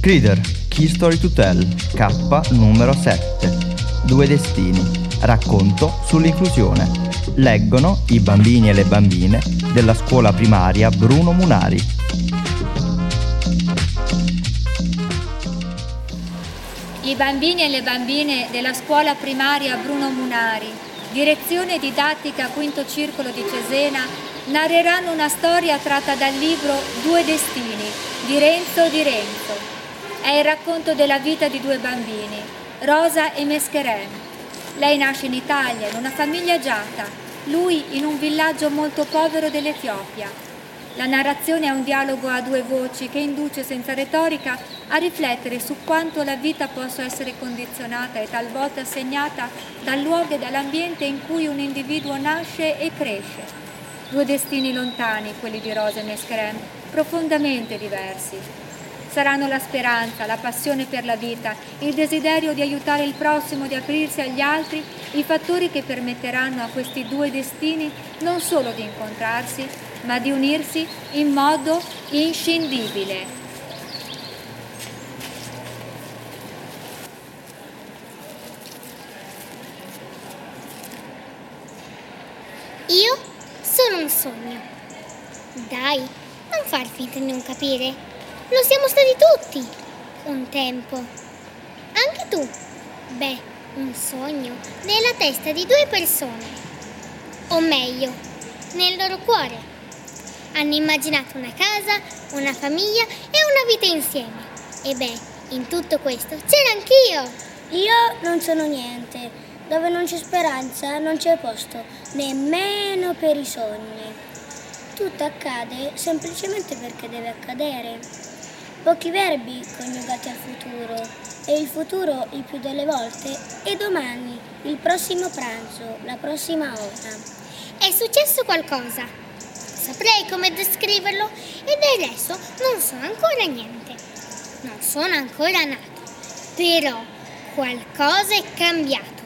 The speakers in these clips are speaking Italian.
Crider, Key Story to Tell, K numero 7. Due destini. Racconto sull'inclusione. Leggono i bambini e le bambine della scuola primaria Bruno Munari. I bambini e le bambine della scuola primaria Bruno Munari, direzione didattica quinto circolo di Cesena, narreranno una storia tratta dal libro Due destini di Renzo di Renzo. È il racconto della vita di due bambini, Rosa e Mescherem. Lei nasce in Italia, in una famiglia agiata, lui in un villaggio molto povero dell'Etiopia. La narrazione è un dialogo a due voci che induce senza retorica a riflettere su quanto la vita possa essere condizionata e talvolta segnata dal luogo e dall'ambiente in cui un individuo nasce e cresce. Due destini lontani, quelli di Rosa e Mescherem, profondamente diversi, Saranno la speranza, la passione per la vita, il desiderio di aiutare il prossimo, di aprirsi agli altri, i fattori che permetteranno a questi due destini non solo di incontrarsi, ma di unirsi in modo inscindibile. Io sono un sogno. Dai, non far finta di non capire. Lo siamo stati tutti un tempo. Anche tu. Beh, un sogno nella testa di due persone. O meglio, nel loro cuore. Hanno immaginato una casa, una famiglia e una vita insieme. E beh, in tutto questo c'era anch'io. Io non sono niente. Dove non c'è speranza non c'è posto, nemmeno per i sogni. Tutto accade semplicemente perché deve accadere. Pochi verbi coniugati al futuro e il futuro il più delle volte è domani, il prossimo pranzo, la prossima ora. È successo qualcosa. Saprei come descriverlo e adesso non so ancora niente. Non sono ancora nato. Però qualcosa è cambiato.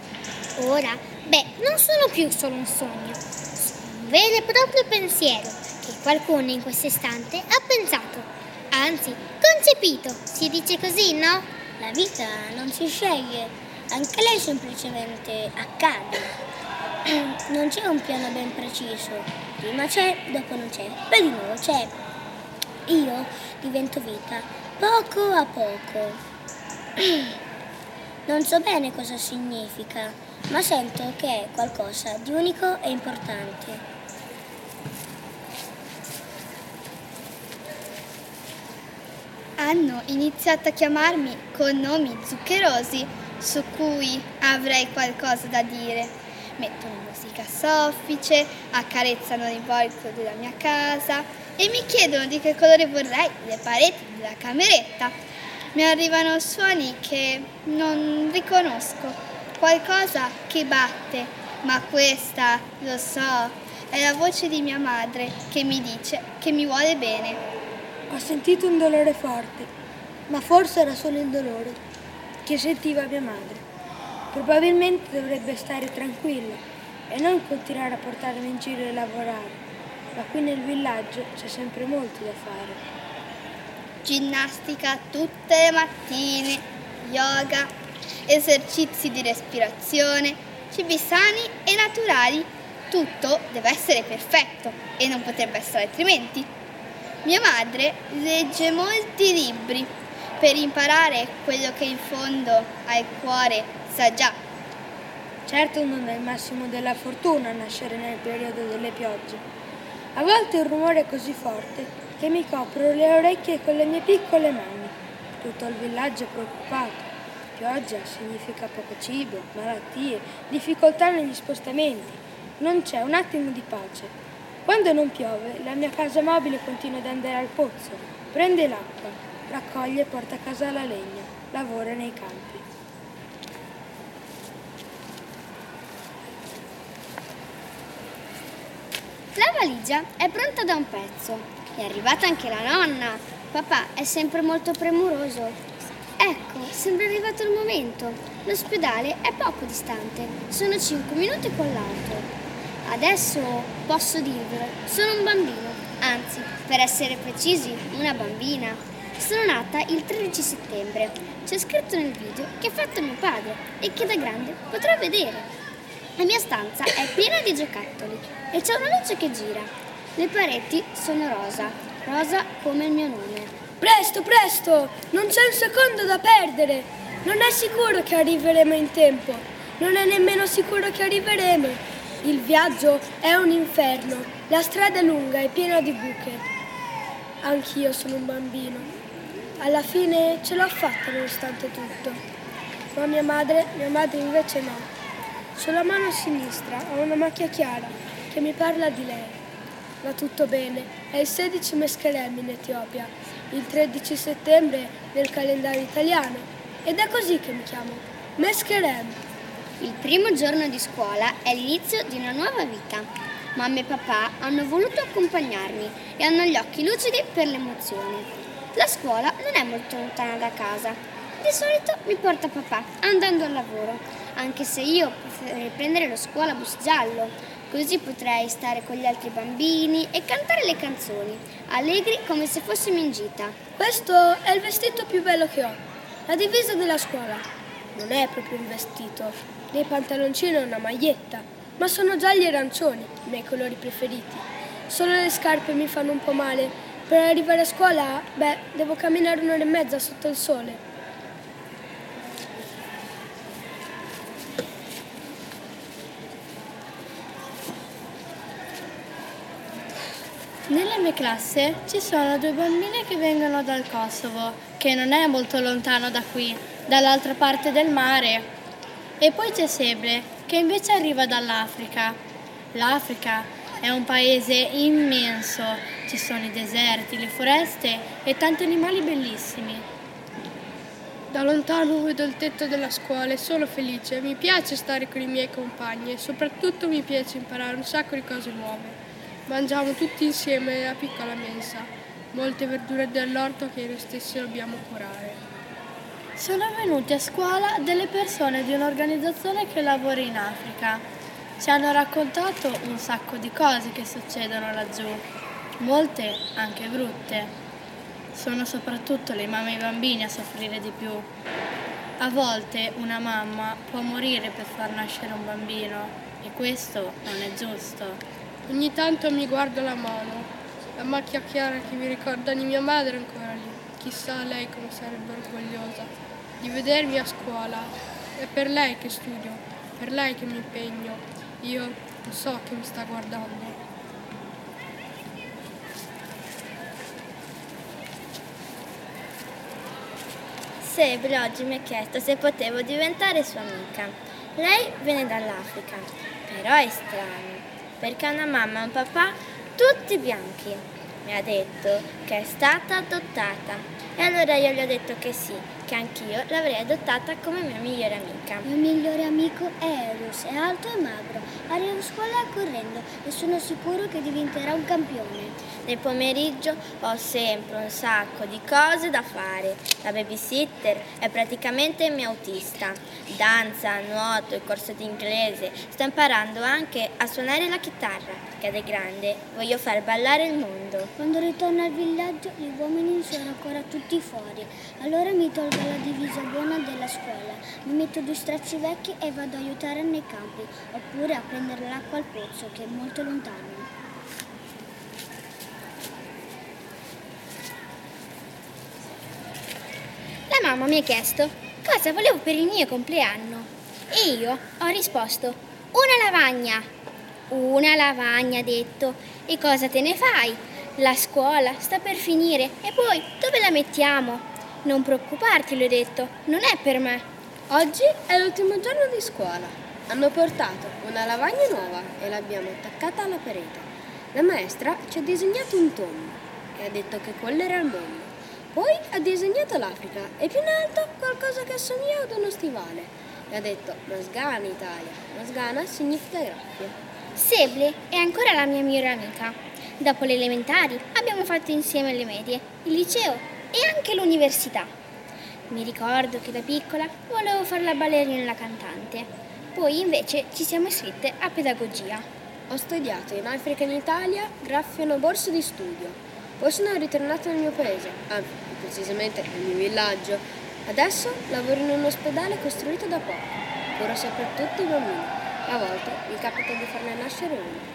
Ora, beh, non sono più solo un sogno. Sono un vero e proprio pensiero che qualcuno in questo istante ha pensato Anzi, concepito, si dice così, no? La vita non si sceglie, anche lei semplicemente accade. Non c'è un piano ben preciso, prima c'è, dopo non c'è, poi di nuovo c'è. Io divento vita, poco a poco. Non so bene cosa significa, ma sento che è qualcosa di unico e importante. hanno iniziato a chiamarmi con nomi zuccherosi su cui avrei qualcosa da dire. Mettono musica soffice, accarezzano il volto della mia casa e mi chiedono di che colore vorrei le pareti della cameretta. Mi arrivano suoni che non riconosco, qualcosa che batte, ma questa, lo so, è la voce di mia madre che mi dice che mi vuole bene. Ho sentito un dolore forte, ma forse era solo il dolore che sentiva mia madre. Probabilmente dovrebbe stare tranquilla e non continuare a portarmi in giro e lavorare, ma qui nel villaggio c'è sempre molto da fare. Ginnastica tutte le mattine, yoga, esercizi di respirazione, cibi sani e naturali. Tutto deve essere perfetto e non potrebbe essere altrimenti. Mia madre legge molti libri per imparare quello che in fondo al cuore sa già. Certo non è il massimo della fortuna nascere nel periodo delle piogge. A volte il rumore è così forte che mi copro le orecchie con le mie piccole mani. Tutto il villaggio è preoccupato. Pioggia significa poco cibo, malattie, difficoltà negli spostamenti. Non c'è un attimo di pace. Quando non piove, la mia casa mobile continua ad andare al pozzo, prende l'acqua, raccoglie e porta a casa la legna, lavora nei campi. La valigia è pronta da un pezzo. È arrivata anche la nonna. Papà è sempre molto premuroso. Ecco, sembra arrivato il momento. L'ospedale è poco distante. Sono 5 minuti con l'auto. Adesso posso dirvelo, sono un bambino anzi, per essere precisi, una bambina. Sono nata il 13 settembre. C'è scritto nel video che ha fatto mio padre e che da grande potrà vedere. La mia stanza è piena di giocattoli e c'è una luce che gira. Le pareti sono rosa, rosa come il mio nome. Presto, presto! Non c'è un secondo da perdere! Non è sicuro che arriveremo in tempo. Non è nemmeno sicuro che arriveremo. Il viaggio è un inferno. La strada è lunga e piena di buche. Anch'io sono un bambino. Alla fine ce l'ho fatta nonostante tutto. Ma mia madre, mia madre invece no. Sulla mano sinistra ho una macchia chiara che mi parla di lei. Va tutto bene. È il 16 Mescherem in Etiopia, il 13 settembre nel calendario italiano. Ed è così che mi chiamo. Mescherem. Il primo giorno di scuola è l'inizio di una nuova vita. Mamma e papà hanno voluto accompagnarmi e hanno gli occhi lucidi per l'emozione. La scuola non è molto lontana da casa. Di solito mi porta papà andando al lavoro anche se io preferirei prendere lo scuolabus giallo, così potrei stare con gli altri bambini e cantare le canzoni, allegri come se fossimo in gita. Questo è il vestito più bello che ho, la divisa della scuola. Non è proprio un vestito, dei pantaloncini e una maglietta, ma sono gialli e arancioni, i miei colori preferiti. Solo le scarpe mi fanno un po' male. Per arrivare a scuola, beh, devo camminare un'ora e mezza sotto il sole. Nella mia classe ci sono due bambine che vengono dal Kosovo, che non è molto lontano da qui, dall'altra parte del mare. E poi c'è Seble, che invece arriva dall'Africa. L'Africa è un paese immenso, ci sono i deserti, le foreste e tanti animali bellissimi. Da lontano vedo il tetto della scuola e sono felice. Mi piace stare con i miei compagni e soprattutto mi piace imparare un sacco di cose nuove. Mangiamo tutti insieme la piccola mensa, molte verdure dell'orto che noi stessi dobbiamo curare. Sono venuti a scuola delle persone di un'organizzazione che lavora in Africa. Ci hanno raccontato un sacco di cose che succedono laggiù, molte anche brutte. Sono soprattutto le mamme e i bambini a soffrire di più. A volte una mamma può morire per far nascere un bambino e questo non è giusto. Ogni tanto mi guardo la mano, la macchia chiara che mi ricorda di mia madre ancora lì. Chissà lei come sarebbe orgogliosa di vedermi a scuola. È per lei che studio, per lei che mi impegno. Io lo so che mi sta guardando. Sebre oggi mi ha chiesto se potevo diventare sua amica. Lei viene dall'Africa, però è strano perché ha una mamma e un papà tutti bianchi. Mi ha detto che è stata adottata e allora io gli ho detto che sì, che anch'io l'avrei adottata come mia migliore amica. Il mio migliore amico è Eros, è alto e magro, arriva a scuola correndo e sono sicuro che diventerà un campione. Nel pomeriggio ho sempre un sacco di cose da fare. La babysitter è praticamente il mio autista. Danza, nuoto, il corso di inglese. Sto imparando anche a suonare la chitarra, è grande. Voglio far ballare il mondo. Quando ritorno al villaggio gli uomini sono ancora tutti fuori. Allora mi tolgo la divisa buona della scuola, mi metto due stracci vecchi e vado ad aiutare nei campi, oppure a prendere l'acqua al pozzo che è molto lontano. La mamma mi ha chiesto cosa volevo per il mio compleanno e io ho risposto una lavagna. Una lavagna, ha detto. E cosa te ne fai? La scuola sta per finire e poi dove la mettiamo? Non preoccuparti, le ho detto, non è per me. Oggi è l'ultimo giorno di scuola. Hanno portato una lavagna nuova e l'abbiamo attaccata alla parete. La maestra ci ha disegnato un tondo e ha detto che quello era il mondo. Poi ha disegnato l'Africa e più in alto qualcosa che assomiglia ad uno stivale. E ha detto Masgana Italia. Masgana significa graffia. Seble è ancora la mia migliore amica. Dopo le elementari abbiamo fatto insieme le medie, il liceo e anche l'università. Mi ricordo che da piccola volevo fare la ballerina e la cantante. Poi invece ci siamo iscritte a pedagogia. Ho studiato in Africa e in Italia grazie a una borsa di studio. Poi sono ritornato nel mio paese, anzi, precisamente nel mio villaggio. Adesso lavoro in un ospedale costruito da poco. Curo soprattutto i bambini a volte mi capita di farne nascere uno.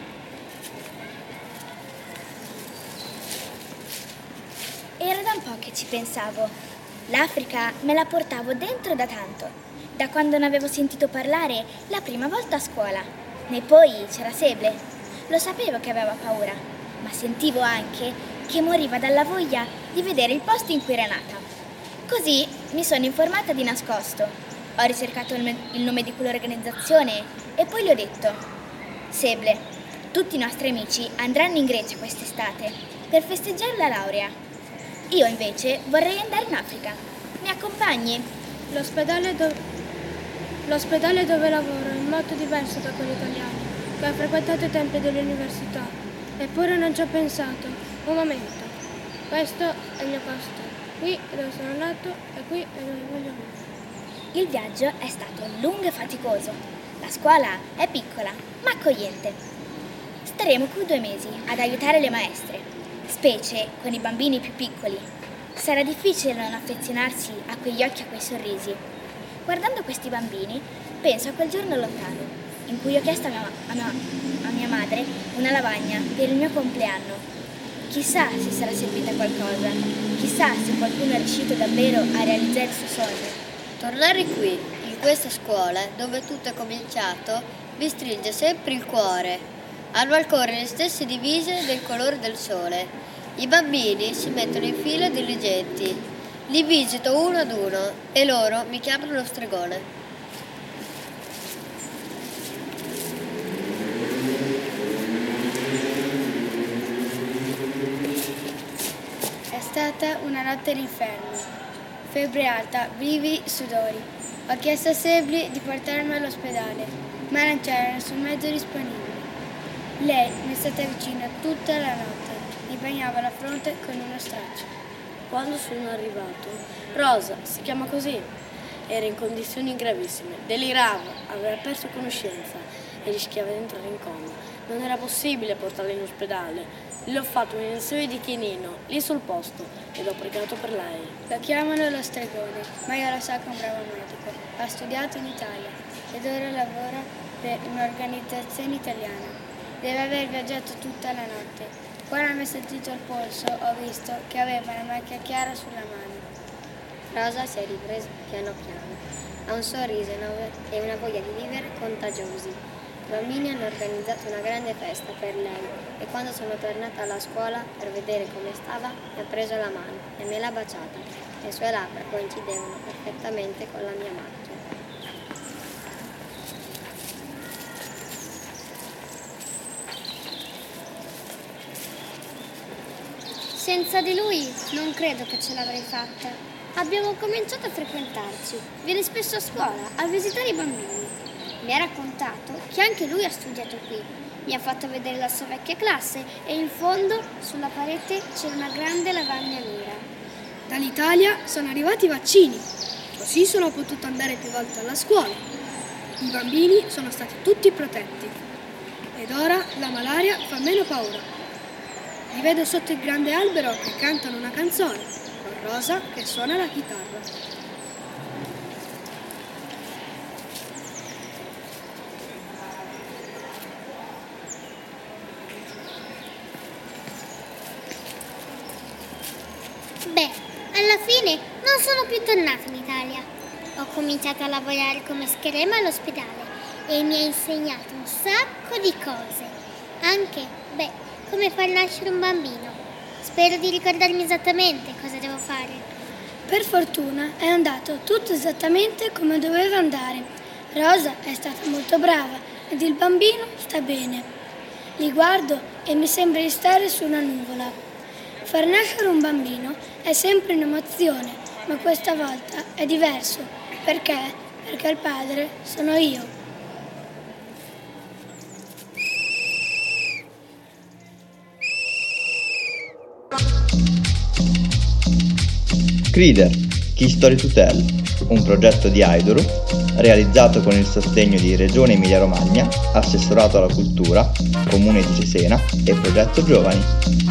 Era da un po' che ci pensavo. L'Africa me la portavo dentro da tanto, da quando ne avevo sentito parlare la prima volta a scuola. E poi c'era Seble. Lo sapevo che aveva paura, ma sentivo anche che moriva dalla voglia di vedere il posto in cui era nata. Così mi sono informata di nascosto. Ho ricercato il nome di quell'organizzazione e poi gli ho detto: Seble, tutti i nostri amici andranno in Grecia quest'estate per festeggiare la laurea. Io invece vorrei andare in Africa. Mi accompagni? L'ospedale, do... L'ospedale dove lavoro molto diverso da quello italiano, che ha frequentato i tempi dell'università. Eppure non ci ho pensato. Un momento. Questo è il mio posto. Qui è dove sono nato e qui è dove voglio andare. Il viaggio è stato lungo e faticoso. La scuola è piccola, ma accogliente. Staremo qui due mesi ad aiutare le maestre, specie con i bambini più piccoli. Sarà difficile non affezionarsi a quegli occhi e a quei sorrisi. Guardando questi bambini Penso a quel giorno lontano, in cui ho chiesto a mia, a mia, a mia madre una lavagna per il mio compleanno. Chissà se sarà servita qualcosa, chissà se qualcuno è riuscito davvero a realizzare il suo sogno. Tornare qui, in questa scuola, dove tutto è cominciato, vi stringe sempre il cuore. Hanno ancora le stesse divise del colore del sole. I bambini si mettono in fila diligenti. Li visito uno ad uno e loro mi chiamano lo stregone. stata una notte d'inferno. Febbre alta, brividi, sudori. Ho chiesto a Sebli di portarmi all'ospedale, ma non c'era nessun mezzo disponibile. Lei mi è stata vicina tutta la notte, mi bagnava la fronte con uno straccio. Quando sono arrivato, Rosa, si chiama così, era in condizioni gravissime, delirava, aveva perso conoscenza e rischiava di entrare in coma. Non era possibile portarla in ospedale, le ho fatto un'iniezione di chinino, lì sul posto, ed ho pregato per lei. Lo chiamano lo stregone, ma io lo so che è un bravo medico. Ha studiato in Italia ed ora lavora per un'organizzazione italiana. Deve aver viaggiato tutta la notte. Quando mi ha sentito il polso ho visto che aveva una macchia chiara sulla mano. Rosa si è ripresa piano piano. Ha un sorriso e una voglia di vivere contagiosi. Bambini hanno organizzato una grande festa per lei e quando sono tornata alla scuola per vedere come stava mi ha preso la mano e me l'ha baciata. Le sue labbra coincidevano perfettamente con la mia macchia. Senza di lui non credo che ce l'avrei fatta. Abbiamo cominciato a frequentarci. Viene spesso a scuola a visitare i bambini. Mi ha raccontato che anche lui ha studiato qui. Mi ha fatto vedere la sua vecchia classe e in fondo, sulla parete, c'era una grande lavagna nera. Dall'Italia sono arrivati i vaccini, così sono potuto andare più volte alla scuola. I bambini sono stati tutti protetti ed ora la malaria fa meno paura. Li vedo sotto il grande albero che cantano una canzone, con Rosa che suona la chitarra. fine non sono più tornata in Italia. Ho cominciato a lavorare come scherema all'ospedale e mi ha insegnato un sacco di cose. Anche, beh, come far nascere un bambino. Spero di ricordarmi esattamente cosa devo fare. Per fortuna è andato tutto esattamente come doveva andare. Rosa è stata molto brava ed il bambino sta bene. Li guardo e mi sembra di stare su una nuvola. Far nascere un bambino è sempre un'emozione, ma questa volta è diverso. Perché? Perché il padre sono io. Crider, Key Story to Tell, un progetto di Aidoru realizzato con il sostegno di Regione Emilia-Romagna, Assessorato alla Cultura, Comune di Cesena e Progetto Giovani.